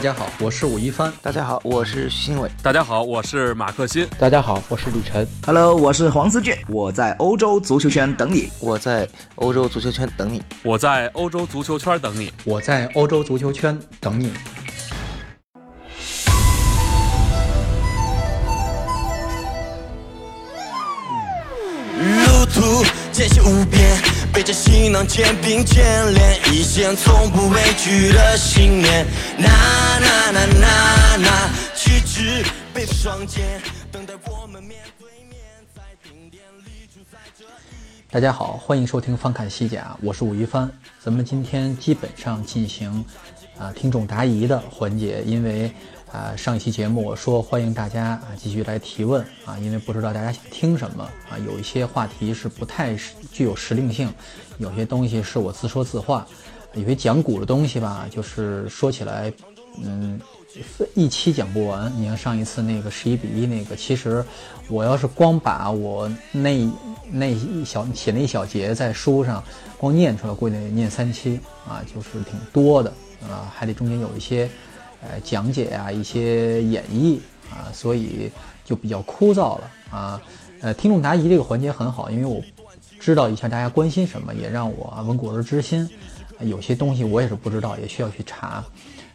大家好，我是武一帆。大家好，我是徐新伟。大家好，我是马克新。大家好，我是李晨。Hello，我是黄思俊。我在欧洲足球圈等你。我在欧洲足球圈等你。我在欧洲足球圈等你。我在欧洲足球圈等你。路途艰辛无边。背着行囊，肩并肩，连一线从不畏惧的信念。呐呐呐呐呐，旗帜背负双肩，等待我们面对面，在顶点立足在这一。大家好，欢迎收听翻看西甲，我是武一帆。咱们今天基本上进行啊听众答疑的环节，因为。啊，上一期节目我说欢迎大家啊继续来提问啊，因为不知道大家想听什么啊，有一些话题是不太具有时令性，有些东西是我自说自话，有些讲古的东西吧，就是说起来，嗯，一期讲不完。你像上一次那个十一比一那个，其实我要是光把我那那一小写那一小节在书上光念出来，估计得念三期啊，就是挺多的啊，还得中间有一些。呃，讲解啊，一些演绎啊，所以就比较枯燥了啊。呃，听众答疑这个环节很好，因为我知道一下大家关心什么，也让我闻故而知新。有些东西我也是不知道，也需要去查。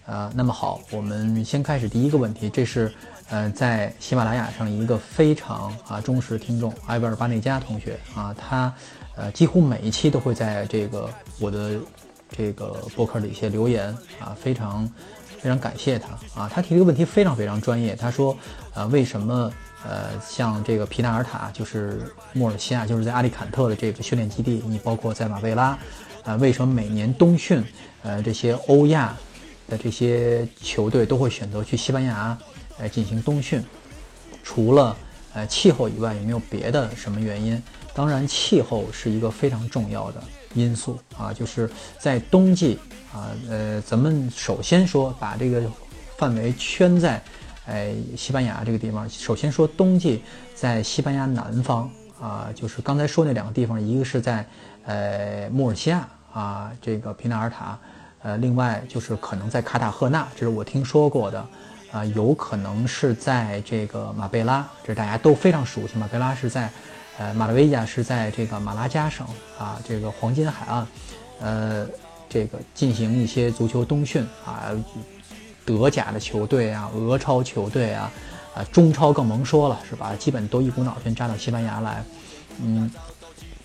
啊，那么好，我们先开始第一个问题，这是呃在喜马拉雅上一个非常啊忠实听众埃维尔巴内加同学啊，他呃几乎每一期都会在这个我的这个博客里一些留言啊，非常。非常感谢他啊，他提这个问题非常非常专业。他说，呃，为什么呃像这个皮纳尔塔，就是莫尔西亚，就是在阿里坎特的这个训练基地，你包括在马贝拉，啊，为什么每年冬训，呃，这些欧亚的这些球队都会选择去西班牙来进行冬训？除了呃气候以外，有没有别的什么原因？当然，气候是一个非常重要的因素啊，就是在冬季。啊，呃，咱们首先说把这个范围圈在，哎，西班牙这个地方。首先说冬季在西班牙南方啊，就是刚才说那两个地方，一个是在呃穆尔西亚啊，这个皮纳尔塔，呃，另外就是可能在卡塔赫纳，这是我听说过的，啊，有可能是在这个马贝拉，这大家都非常熟悉。马贝拉是在，呃，马拉维亚是在这个马拉加省啊，这个黄金海岸，呃。这个进行一些足球冬训啊，德甲的球队啊，俄超球队啊，啊，中超更甭说了，是吧？基本都一股脑全扎到西班牙来。嗯，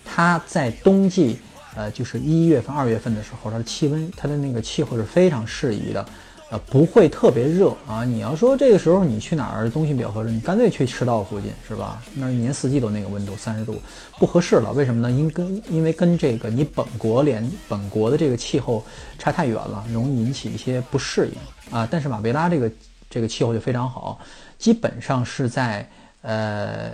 他在冬季，呃，就是一月份、二月份的时候，它的气温，它的那个气候是非常适宜的。呃，不会特别热啊。你要说这个时候你去哪儿东西比较合适，你干脆去赤道附近，是吧？那一年四季都那个温度，三十度，不合适了。为什么呢？因跟因为跟这个你本国连本国的这个气候差太远了，容易引起一些不适应啊。但是马贝拉这个这个气候就非常好，基本上是在呃，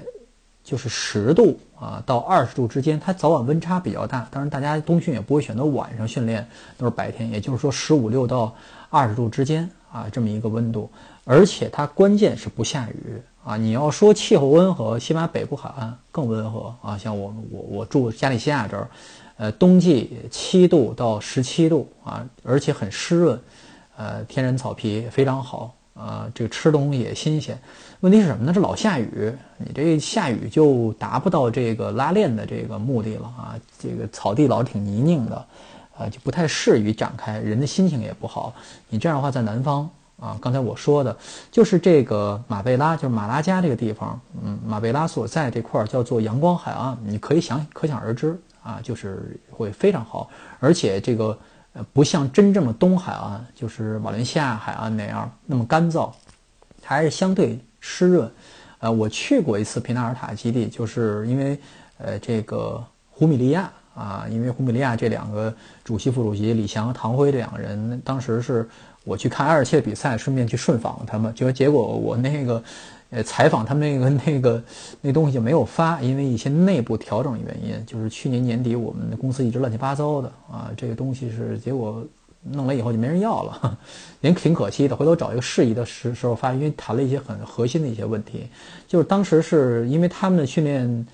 就是十度啊到二十度之间，它早晚温差比较大。当然，大家冬训也不会选择晚上训练，都是白天，也就是说十五六到。二十度之间啊，这么一个温度，而且它关键是不下雨啊。你要说气候温和，西班牙北部海岸更温和啊。像我我我住加利西亚这儿，呃，冬季七度到十七度啊，而且很湿润，呃，天然草皮非常好啊。这个吃东西也新鲜。问题是什么呢？这老下雨，你这下雨就达不到这个拉练的这个目的了啊。这个草地老挺泥泞的。啊，就不太适于展开，人的心情也不好。你这样的话，在南方啊，刚才我说的，就是这个马贝拉，就是马拉加这个地方，嗯，马贝拉所在这块儿叫做阳光海岸，你可以想可想而知啊，就是会非常好，而且这个呃，不像真正的东海岸，就是瓦伦西亚海岸那样那么干燥，还是相对湿润。呃，我去过一次皮纳尔塔基地，就是因为呃，这个胡米利亚。啊，因为胡米利亚这两个主席、副主席李翔、唐辉这两个人，当时是我去看埃尔切比赛，顺便去顺访他们，结果结果我那个呃采访他们那个 那个那东西就没有发，因为一些内部调整原因，就是去年年底我们的公司一直乱七八糟的啊，这个东西是结果弄来以后就没人要了，也挺可惜的。回头找一个适宜的时时候发，因为谈了一些很核心的一些问题，就是当时是因为他们的训练。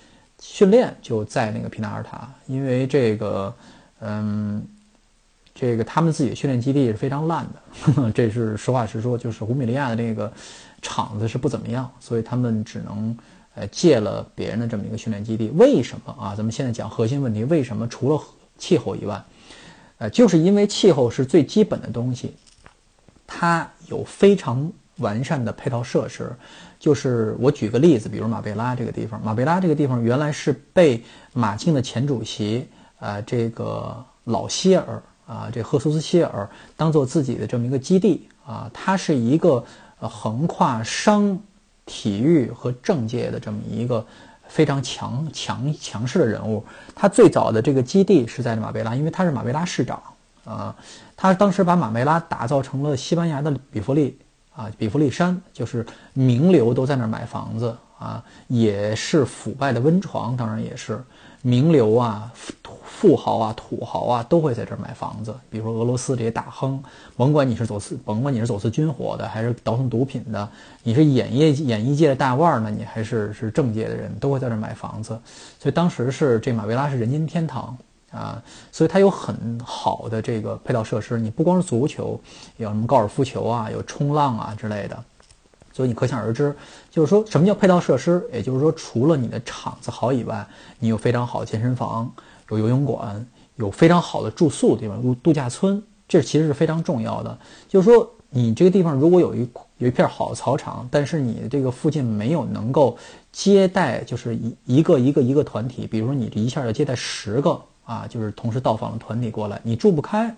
训练就在那个皮纳尔塔，因为这个，嗯，这个他们自己的训练基地是非常烂的，这是实话实说，就是胡米利亚的这个场子是不怎么样，所以他们只能呃借了别人的这么一个训练基地。为什么啊？咱们现在讲核心问题，为什么除了气候以外，呃，就是因为气候是最基本的东西，它有非常完善的配套设施。就是我举个例子，比如马贝拉这个地方，马贝拉这个地方原来是被马竞的前主席呃这个老希尔啊，这赫苏斯希尔当做自己的这么一个基地啊，他是一个横跨商、体育和政界的这么一个非常强强强势的人物。他最早的这个基地是在马贝拉，因为他是马贝拉市长啊，他当时把马贝拉打造成了西班牙的比弗利。啊，比弗利山就是名流都在那儿买房子啊，也是腐败的温床，当然也是名流啊、富富豪啊、土豪啊都会在这儿买房子。比如说俄罗斯这些大亨，甭管你是走私，甭管你是走私军火的，还是倒腾毒品的，你是演业演艺界的大腕儿呢，你还是是政界的人，都会在这儿买房子。所以当时是这马维拉是人间天堂。啊，所以它有很好的这个配套设施，你不光是足球，有什么高尔夫球啊，有冲浪啊之类的，所以你可想而知，就是说什么叫配套设施？也就是说，除了你的场子好以外，你有非常好的健身房，有游泳馆，有非常好的住宿地方，如度假村，这其实是非常重要的。就是说，你这个地方如果有一有一片好的草场，但是你这个附近没有能够接待，就是一一个一个一个团体，比如说你这一下要接待十个。啊，就是同时到访的团体过来，你住不开，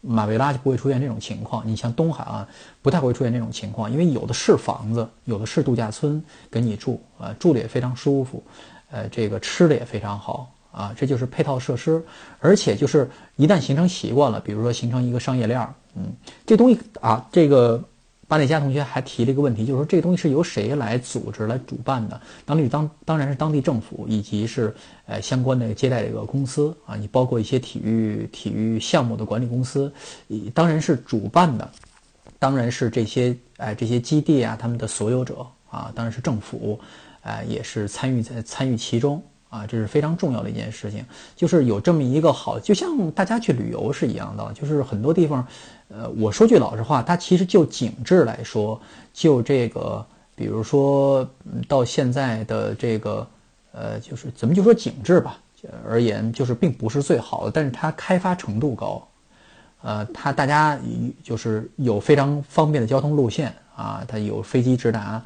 马维拉就不会出现这种情况。你像东海岸，不太会出现这种情况，因为有的是房子，有的是度假村给你住，啊，住的也非常舒服，呃，这个吃的也非常好，啊，这就是配套设施。而且就是一旦形成习惯了，比如说形成一个商业链儿，嗯，这东西啊，这个。巴内加同学还提了一个问题，就是说这个东西是由谁来组织、来主办的？当地当当然是当地政府以及是呃相关的接待这个公司啊，你包括一些体育体育项目的管理公司，当然是主办的，当然是这些哎这些基地啊他们的所有者啊，当然是政府，哎也是参与在参与其中。啊，这是非常重要的一件事情，就是有这么一个好，就像大家去旅游是一样的，就是很多地方，呃，我说句老实话，它其实就景致来说，就这个，比如说到现在的这个，呃，就是怎么就说景致吧而言，就是并不是最好的，但是它开发程度高，呃，它大家就是有非常方便的交通路线啊，它有飞机直达，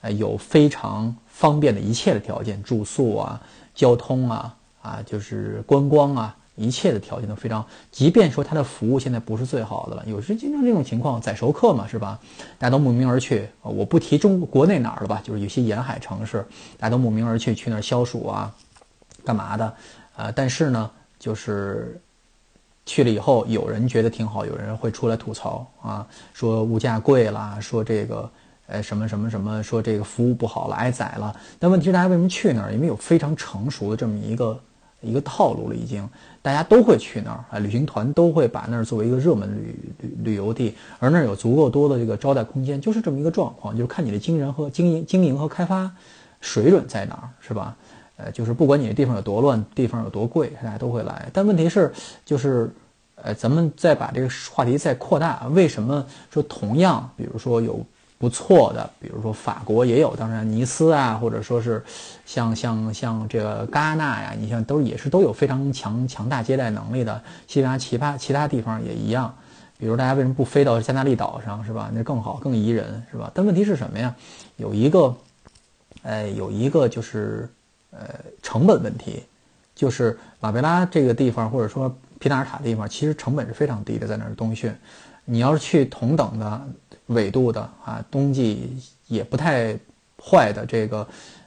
呃，有非常方便的一切的条件，住宿啊。交通啊啊，就是观光啊，一切的条件都非常。即便说它的服务现在不是最好的了，有时经常这种情况，宰熟客嘛，是吧？大家都慕名而去。我不提中国内哪儿了吧，就是有些沿海城市，大家都慕名而去，去那儿消暑啊，干嘛的？呃，但是呢，就是去了以后，有人觉得挺好，有人会出来吐槽啊，说物价贵啦，说这个。呃，什么什么什么，说这个服务不好了，挨宰了。但问题是，大家为什么去那儿？因为有非常成熟的这么一个一个套路了，已经大家都会去那儿啊，旅行团都会把那儿作为一个热门旅旅旅游地，而那儿有足够多的这个招待空间，就是这么一个状况，就是看你的经营和经营经营和开发水准在哪儿，是吧？呃，就是不管你的地方有多乱，地方有多贵，大家都会来。但问题是，就是呃，咱们再把这个话题再扩大，为什么说同样，比如说有。不错的，比如说法国也有，当然尼斯啊，或者说是像像像这个戛纳呀，你像都也是都有非常强强大接待能力的。西班牙其他其他地方也一样，比如大家为什么不飞到加纳利岛上是吧？那更好更宜人是吧？但问题是什么呀？有一个，呃，有一个就是呃成本问题，就是马贝拉这个地方或者说皮纳尔塔地方，其实成本是非常低的，在那儿冬训，你要是去同等的。纬度的啊，冬季也不太坏的这个，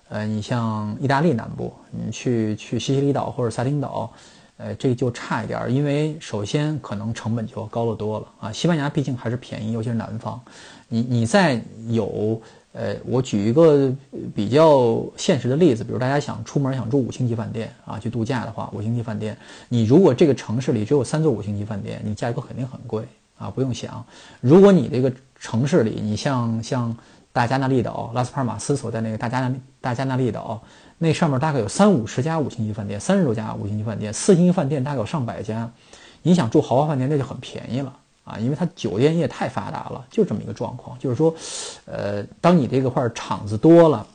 呃，你像意大利南部，你去去西西里岛或者萨丁岛，呃，这就差一点，因为首先可能成本就高得多了啊。西班牙毕竟还是便宜，尤其是南方。你你在有呃，我举一个比较现实的例子，比如大家想出门想住五星级饭店啊，去度假的话，五星级饭店，你如果这个城市里只有三座五星级饭店，你价格肯定很贵啊，不用想。如果你这个城市里，你像像大加那利岛、拉斯帕尔马斯所在那个大加那大加那利岛，那上面大概有三五十家五星级饭店，三十多家五星级饭店，四星级饭店大概有上百家。你想住豪华饭店那就很便宜了啊，因为它酒店业太发达了，就这么一个状况。就是说，呃，当你这个块儿场子多了，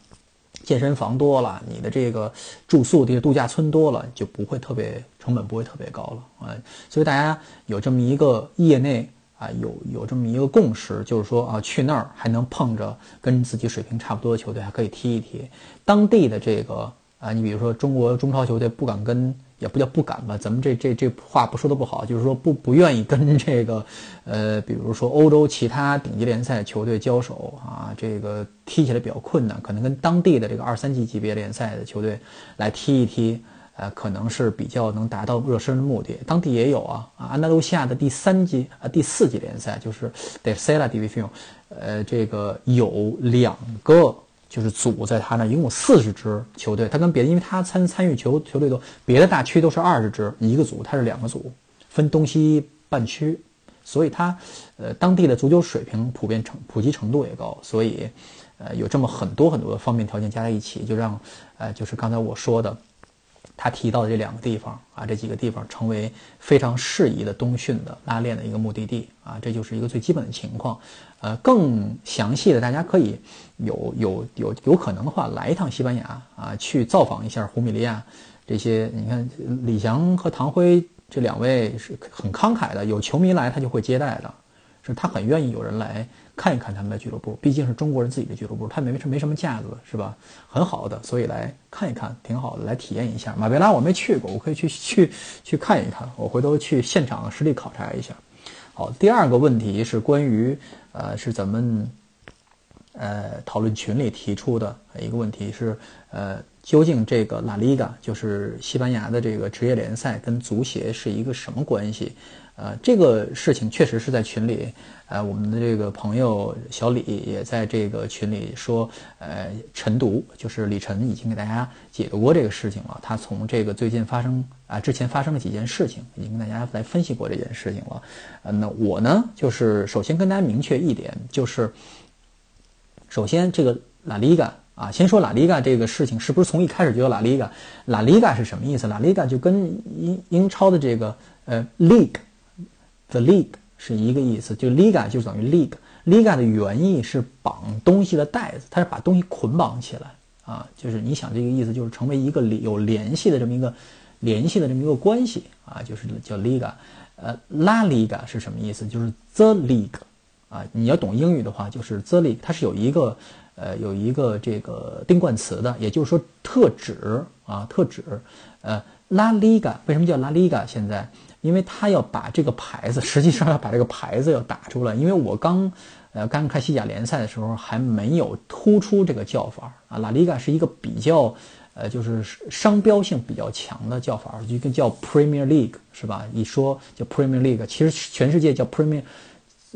健身房多了，你的这个住宿这个度假村多了，就不会特别成本不会特别高了啊。所以大家有这么一个业内啊，有有这么一个共识，就是说啊，去那儿还能碰着跟自己水平差不多的球队，还可以踢一踢当地的这个啊。你比如说中国中超球队不敢跟。也不叫不敢吧，咱们这这这话不说的不好，就是说不不愿意跟这个，呃，比如说欧洲其他顶级联赛球队交手啊，这个踢起来比较困难，可能跟当地的这个二三级级别联赛的球队来踢一踢，呃，可能是比较能达到热身的目的。当地也有啊，啊，安达卢西亚的第三级啊第四级联赛就是 Tercera División，呃，这个有两个。就是组在他那一共四十支球队，他跟别的，因为他参参与球球队多，别的大区都是二十支一个组，他是两个组，分东西半区，所以他，呃，当地的足球水平普遍成普及程度也高，所以，呃，有这么很多很多的方面条件加在一起，就让，呃，就是刚才我说的。他提到的这两个地方啊，这几个地方成为非常适宜的冬训的拉练的一个目的地啊，这就是一个最基本的情况。呃，更详细的，大家可以有有有有可能的话来一趟西班牙啊，去造访一下胡米利亚这些。你看李翔和唐辉这两位是很慷慨的，有球迷来他就会接待的，是他很愿意有人来。看一看他们的俱乐部，毕竟是中国人自己的俱乐部，他没没什么架子，是吧？很好的，所以来看一看，挺好的，来体验一下。马贝拉我没去过，我可以去去去看一看，我回头去现场实地考察一下。好，第二个问题是关于呃，是咱们呃讨论群里提出的一个问题是呃，究竟这个拉里嘎就是西班牙的这个职业联赛跟足协是一个什么关系？呃，这个事情确实是在群里，呃，我们的这个朋友小李也在这个群里说，呃，晨读就是李晨已经给大家解读过这个事情了。他从这个最近发生啊，之前发生了几件事情，已经跟大家来分析过这件事情了。呃，那我呢，就是首先跟大家明确一点，就是首先这个拉里嘎啊，先说拉里嘎这个事情是不是从一开始就叫拉里嘎？拉里嘎是什么意思？拉里嘎就跟英英超的这个呃 league。The league 是一个意思，就 liga 就等于 league，liga 的原意是绑东西的带子，它是把东西捆绑起来啊，就是你想这个意思，就是成为一个有联系的这么一个联系的这么一个关系啊，就是叫 liga。呃，la liga 是什么意思？就是 the league 啊，你要懂英语的话，就是 the league，它是有一个呃有一个这个定冠词的，也就是说特指啊特指。呃，la liga 为什么叫 la liga？现在？因为他要把这个牌子，实际上要把这个牌子要打出来。因为我刚，呃，刚看西甲联赛的时候，还没有突出这个叫法啊。拉里嘎是一个比较，呃，就是商标性比较强的叫法，一个叫 Premier League 是吧？一说叫 Premier League，其实全世界叫 Premier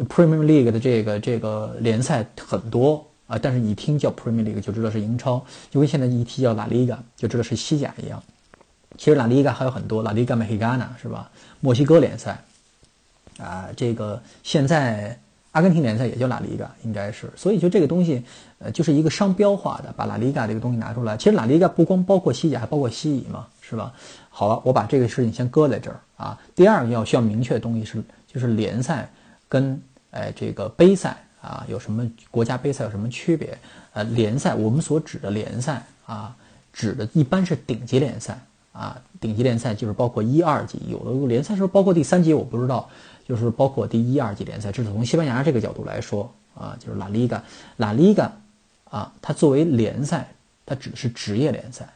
Premier League 的这个这个联赛很多啊，但是你听叫 Premier League 就知道是英超，就跟现在一提叫拉里嘎就知道是西甲一样。其实拉里嘎还有很多，拉里嘎梅西加纳是吧？墨西哥联赛，啊，这个现在阿根廷联赛也叫拉里嘎，应该是，所以就这个东西，呃，就是一个商标化的，把拉里嘎这个东西拿出来。其实拉里嘎不光包括西甲，还包括西乙嘛，是吧？好了，我把这个事情先搁在这儿啊。第二个要需要明确的东西是，就是联赛跟哎这个杯赛啊有什么国家杯赛有什么区别？呃，联赛我们所指的联赛啊，指的一般是顶级联赛。啊，顶级联赛就是包括一二级，有的联赛说包括第三级，我不知道，就是包括第一二级联赛。这是从西班牙这个角度来说啊，就是拉里嘎，拉里嘎，啊，它作为联赛，它指的是职业联赛，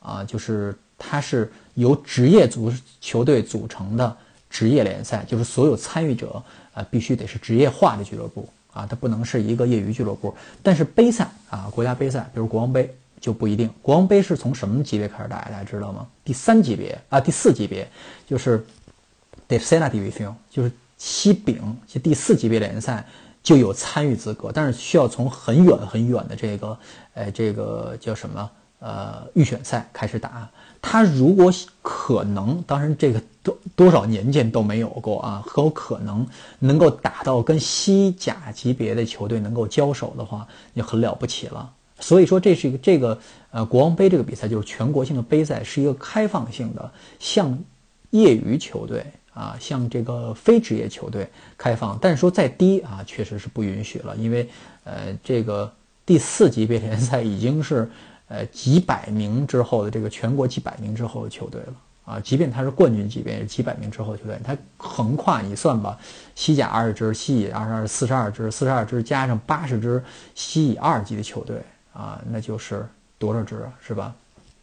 啊，就是它是由职业足球队组成的职业联赛，就是所有参与者啊必须得是职业化的俱乐部啊，它不能是一个业余俱乐部。但是杯赛啊，国家杯赛，比如国王杯。就不一定，国王杯是从什么级别开始打？大家知道吗？第三级别啊，第四级别就是 d e s e n a Division，就是西丙，就第四级别联赛就有参与资格，但是需要从很远很远的这个，呃，这个叫什么？呃，预选赛开始打。他如果可能，当然这个多多少年间都没有过啊，很有可能能够打到跟西甲级别的球队能够交手的话，就很了不起了。所以说，这是一个这个呃国王杯这个比赛就是全国性的杯赛，是一个开放性的，向业余球队啊，向这个非职业球队开放，但是说再低啊，确实是不允许了，因为呃，这个第四级别联赛已经是呃几百名之后的这个全国几百名之后的球队了啊，即便他是冠军级别，也是几百名之后的球队，他横跨你算吧，西甲二十支，西乙二十二四十二支，四十二支加上八十支西乙二级的球队啊，那就是多少支啊，是吧？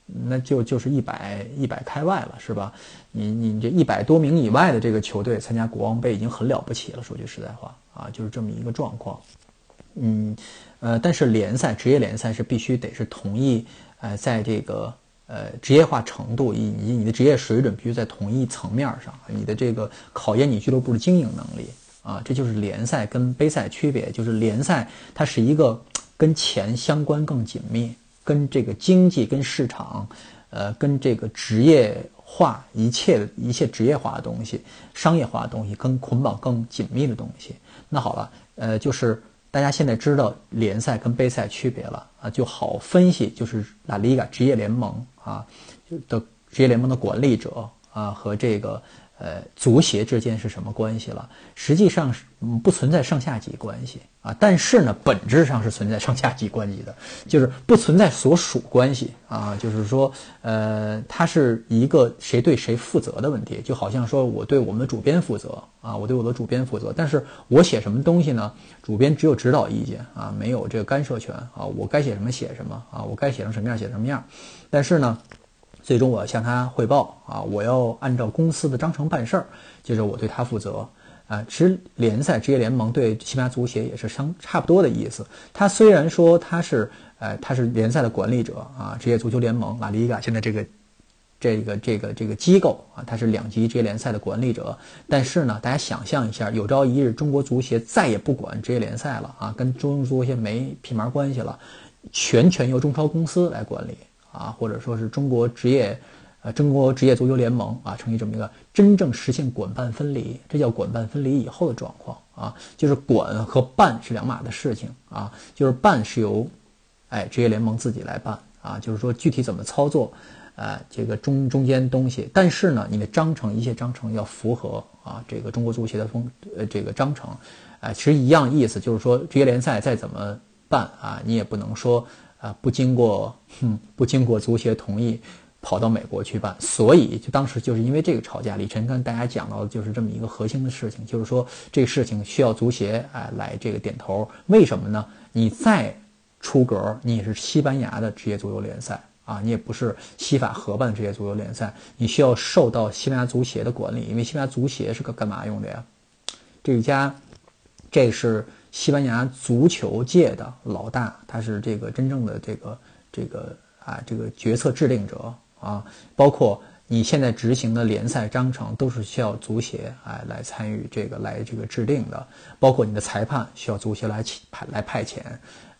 那就就是一百一百开外了，是吧？你你这一百多名以外的这个球队参加国王杯已经很了不起了。说句实在话啊，就是这么一个状况。嗯，呃，但是联赛职业联赛是必须得是同一，呃，在这个呃职业化程度以及你的职业水准必须在同一层面上，你的这个考验你俱乐部的经营能力啊，这就是联赛跟杯赛区别。就是联赛它是一个跟钱相关更紧密。跟这个经济、跟市场，呃，跟这个职业化一切一切职业化的东西、商业化的东西，跟捆绑更紧密的东西。那好了，呃，就是大家现在知道联赛跟杯赛区别了啊，就好分析，就是拉里嘎职业联盟啊的职业联盟的管理者啊和这个。呃，足协之间是什么关系了？实际上是不存在上下级关系啊，但是呢，本质上是存在上下级关系的，就是不存在所属关系啊，就是说，呃，它是一个谁对谁负责的问题，就好像说我对我们的主编负责啊，我对我的主编负责，但是我写什么东西呢？主编只有指导意见啊，没有这个干涉权啊，我该写什么写什么啊，我该写成什么样写什么样，但是呢。最终我要向他汇报啊，我要按照公司的章程办事儿，就是我对他负责啊。其实联赛职业联盟对西班牙足协也是相差不多的意思。他虽然说他是呃他是联赛的管理者啊，职业足球联盟拉里嘎现在这个这个这个这个机构啊，他是两级职业联赛的管理者。但是呢，大家想象一下，有朝一日中国足协再也不管职业联赛了啊，跟中国足协没屁毛关系了，全权由中超公司来管理。啊，或者说是中国职业，呃，中国职业足球联盟啊，成立这么一个真正实现管办分离，这叫管办分离以后的状况啊，就是管和办是两码的事情啊，就是办是由，哎，职业联盟自己来办啊，就是说具体怎么操作，呃，这个中中间东西，但是呢，你的章程一切章程要符合啊，这个中国足协的风，呃，这个章程，哎，其实一样意思，就是说职业联赛再怎么办啊，你也不能说。啊，不经过，哼，不经过足协同意，跑到美国去办，所以就当时就是因为这个吵架。李晨跟大家讲到的就是这么一个核心的事情，就是说这个事情需要足协哎来这个点头。为什么呢？你再出格，你也是西班牙的职业足球联赛啊，你也不是西法合办的职业足球联赛，你需要受到西班牙足协的管理，因为西班牙足协是个干嘛用的呀？这一家，这是。西班牙足球界的老大，他是这个真正的这个这个啊这个决策制定者啊，包括你现在执行的联赛章程都是需要足协哎来参与这个来这个制定的，包括你的裁判需要足协来派来派遣，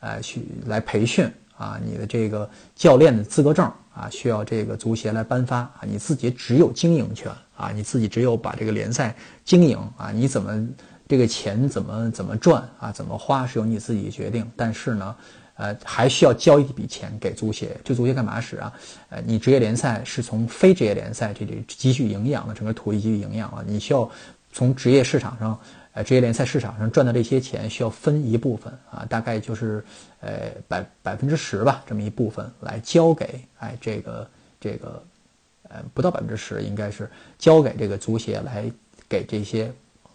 呃去来培训啊，你的这个教练的资格证啊需要这个足协来颁发啊，你自己只有经营权啊，你自己只有把这个联赛经营啊，你怎么？这个钱怎么怎么赚啊？怎么花是由你自己决定。但是呢，呃，还需要交一笔钱给足协。这足协干嘛使啊？呃，你职业联赛是从非职业联赛这里汲取营养的，整个土地汲取营养了。你需要从职业市场上，呃，职业联赛市场上赚的这些钱需要分一部分啊，大概就是呃百百分之十吧，这么一部分来交给哎这个这个呃不到百分之十，应该是交给这个足协来给这些。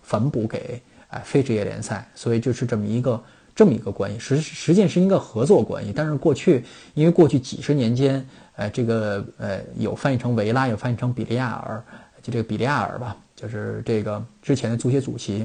反哺给哎非职业联赛，所以就是这么一个这么一个关系，实实际是一个合作关系。但是过去因为过去几十年间，呃这个呃有翻译成维拉，有翻译成比利亚尔，就这个比利亚尔吧，就是这个之前的足协主席，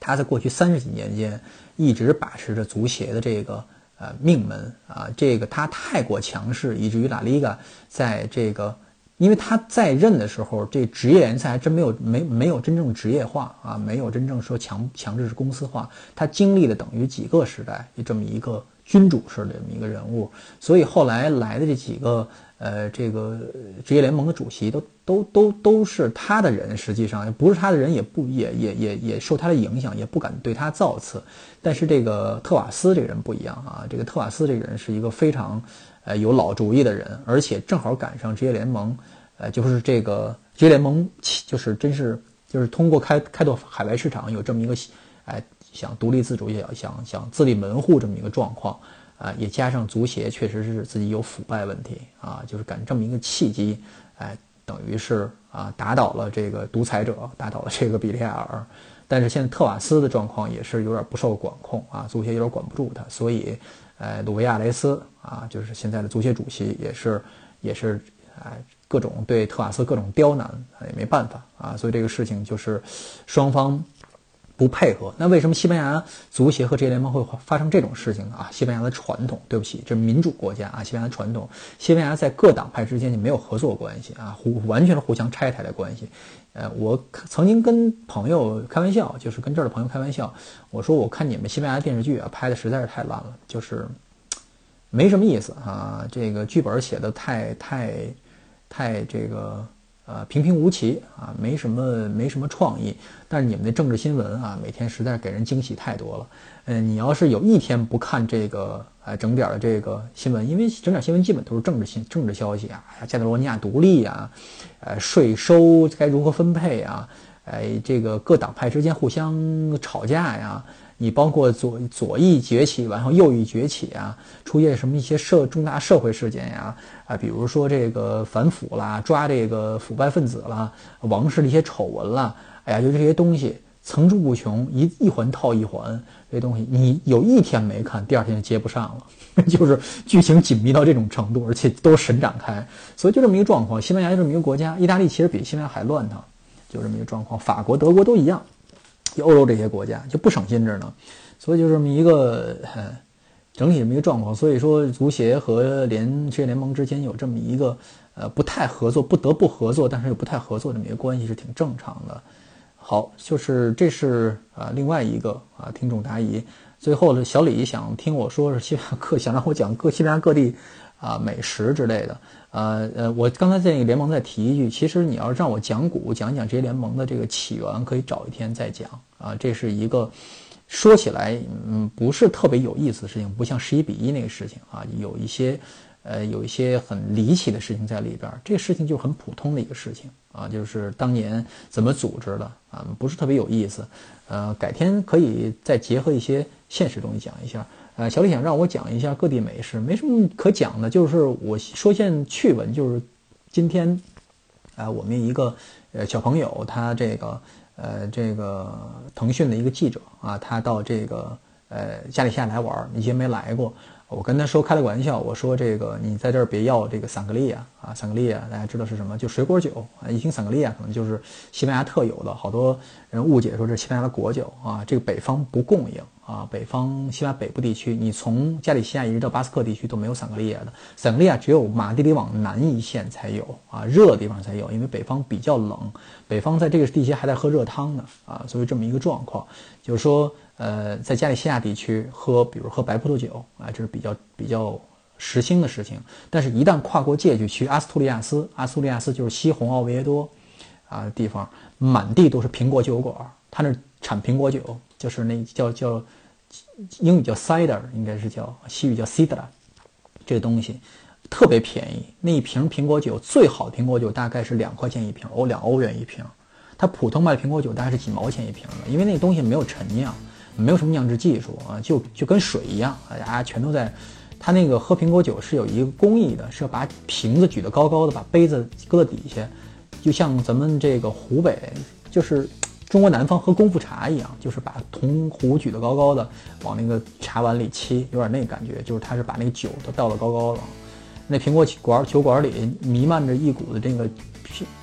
他在过去三十几年间一直把持着足协的这个呃命门啊，这个他太过强势，以至于拉里嘎在这个。因为他在任的时候，这职业联赛还真没有没没有真正职业化啊，没有真正说强强制是公司化。他经历了等于几个时代，这么一个君主式的这么一个人物。所以后来来的这几个呃，这个职业联盟的主席都都都都是他的人，实际上不是他的人，也不也也也也受他的影响，也不敢对他造次。但是这个特瓦斯这个人不一样啊，这个特瓦斯这个人是一个非常。呃，有老主意的人，而且正好赶上职业联盟，呃，就是这个职业联盟，就是真是就是通过开开拓海外市场，有这么一个哎想独立自主，也要想想自立门户这么一个状况啊，也加上足协确实是自己有腐败问题啊，就是赶这么一个契机，哎，等于是啊打倒了这个独裁者，打倒了这个比利亚尔。但是现在特瓦斯的状况也是有点不受管控啊，足协有点管不住他，所以，呃，鲁维亚雷斯啊，就是现在的足协主席，也是也是，哎，各种对特瓦斯各种刁难，也没办法啊，所以这个事情就是双方。不配合，那为什么西班牙足协和职业联盟会发生这种事情呢？啊，西班牙的传统，对不起，这是民主国家啊，西班牙的传统，西班牙在各党派之间就没有合作关系啊，互 完全是互相拆台的关系。呃，我曾经跟朋友开玩笑，就是跟这儿的朋友开玩笑，我说我看你们西班牙电视剧啊，拍的实在是太烂了，就是没什么意思啊，这个剧本写的太太太这个。呃，平平无奇啊，没什么没什么创意。但是你们的政治新闻啊，每天实在是给人惊喜太多了。嗯，你要是有一天不看这个呃整点的这个新闻，因为整点新闻基本都是政治新政治消息啊，加泰罗尼亚独立啊，呃，税收该如何分配啊，哎，这个各党派之间互相吵架呀。你包括左左翼崛起，然后右翼崛起啊，出现什么一些社重大社会事件呀，啊，比如说这个反腐啦，抓这个腐败分子啦，王室的一些丑闻啦，哎呀，就这些东西层出不穷，一一环套一环，这东西你有一天没看，第二天就接不上了，就是剧情紧密到这种程度，而且都神展开，所以就这么一个状况。西班牙就这么一个国家，意大利其实比西班牙还乱套，就这么一个状况。法国、德国都一样。欧洲这些国家就不省心着呢，所以就这么一个整体这么一个状况。所以说，足协和联职业联盟之间有这么一个呃不太合作、不得不合作，但是又不太合作这么一个关系是挺正常的。好，就是这是啊另外一个啊听众答疑。最后呢，小李想听我说是西班牙各想让我讲各西班牙各地啊美食之类的。呃呃，我刚才在联盟再提一句，其实你要让我讲股讲讲这些联盟的这个起源，可以找一天再讲啊。这是一个说起来嗯不是特别有意思的事情，不像十一比一那个事情啊，有一些呃有一些很离奇的事情在里边。这个事情就很普通的一个事情啊，就是当年怎么组织的啊，不是特别有意思。呃，改天可以再结合一些现实东西讲一下。呃，小李想让我讲一下各地美食，没什么可讲的，就是我说件趣闻，就是今天，啊，我们一个呃小朋友，他这个呃这个腾讯的一个记者啊，他到这个呃加利西亚来玩，以前没来过。我跟他说开了玩笑，我说这个你在这儿别要这个桑格利亚啊，桑格利亚大家知道是什么？就水果酒啊。一听桑格利亚可能就是西班牙特有的，好多人误解说这是西班牙的国酒啊。这个北方不供应啊，北方西班牙北部地区，你从加利西亚一直到巴斯克地区都没有桑格利亚的，桑格利亚只有马德里往南一线才有啊，热的地方才有，因为北方比较冷，北方在这个地区还在喝热汤呢啊，所以这么一个状况，就是说。呃，在加利西亚地区喝，比如喝白葡萄酒啊，这是比较比较时兴的事情。但是，一旦跨过界去去阿斯图利亚斯，阿斯图利亚斯就是西红奥维耶多啊地方，满地都是苹果酒馆，它那产苹果酒，就是那叫叫英语叫 cider，应该是叫西语叫 cidra，这个东西特别便宜。那一瓶苹果酒最好的苹果酒大概是两块钱一瓶，欧两欧元一瓶。它普通卖苹果酒大概是几毛钱一瓶的，因为那东西没有陈酿。没有什么酿制技术啊，就就跟水一样，大家全都在。他那个喝苹果酒是有一个工艺的，是要把瓶子举得高高的，把杯子搁在底下，就像咱们这个湖北，就是中国南方喝功夫茶一样，就是把铜壶举得高高的，往那个茶碗里沏，有点那感觉，就是他是把那个酒都倒得高高的。那苹果馆酒馆里弥漫着一股的这个，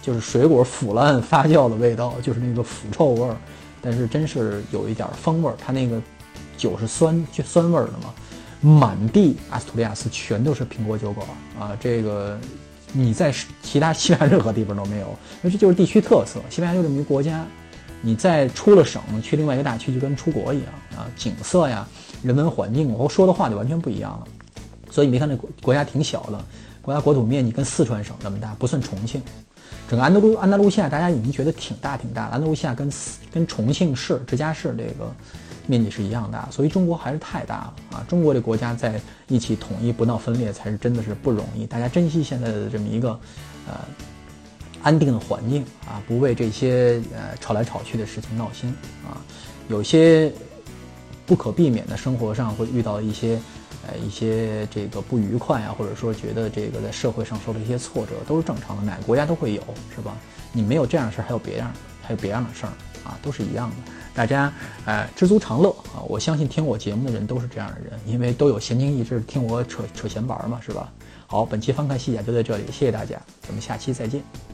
就是水果腐烂发酵的味道，就是那个腐臭味儿。但是真是有一点风味儿，它那个酒是酸就酸味儿的嘛。满地阿斯图利亚斯全都是苹果酒馆啊，这个你在其他西班牙任何地方都没有，那这就是地区特色。西班牙就这么一个国家，你在出了省去另外一个大区就跟出国一样啊，景色呀、人文环境，我说的话就完全不一样了。所以你别看这国国家挺小的，国家国土面积跟四川省那么大，不算重庆。整个安德鲁安达卢西亚，大家已经觉得挺大挺大。安达卢西亚跟跟重庆市、直辖市这个面积是一样大，所以中国还是太大了啊！中国这国家在一起统一不闹分裂，才是真的是不容易。大家珍惜现在的这么一个呃安定的环境啊，不为这些呃吵来吵去的事情闹心啊。有些不可避免的生活上会遇到一些呃一些这个不愉快啊，或者说觉得这个在社会上受了一些挫折，都是正常的，哪个国家都会有，是吧？你没有这样的事儿，还有别样，还有别样的事儿啊，都是一样的。大家呃知足常乐啊！我相信听我节目的人都是这样的人，因为都有闲情逸致听我扯扯闲白嘛，是吧？好，本期翻看细节就在这里，谢谢大家，咱们下期再见。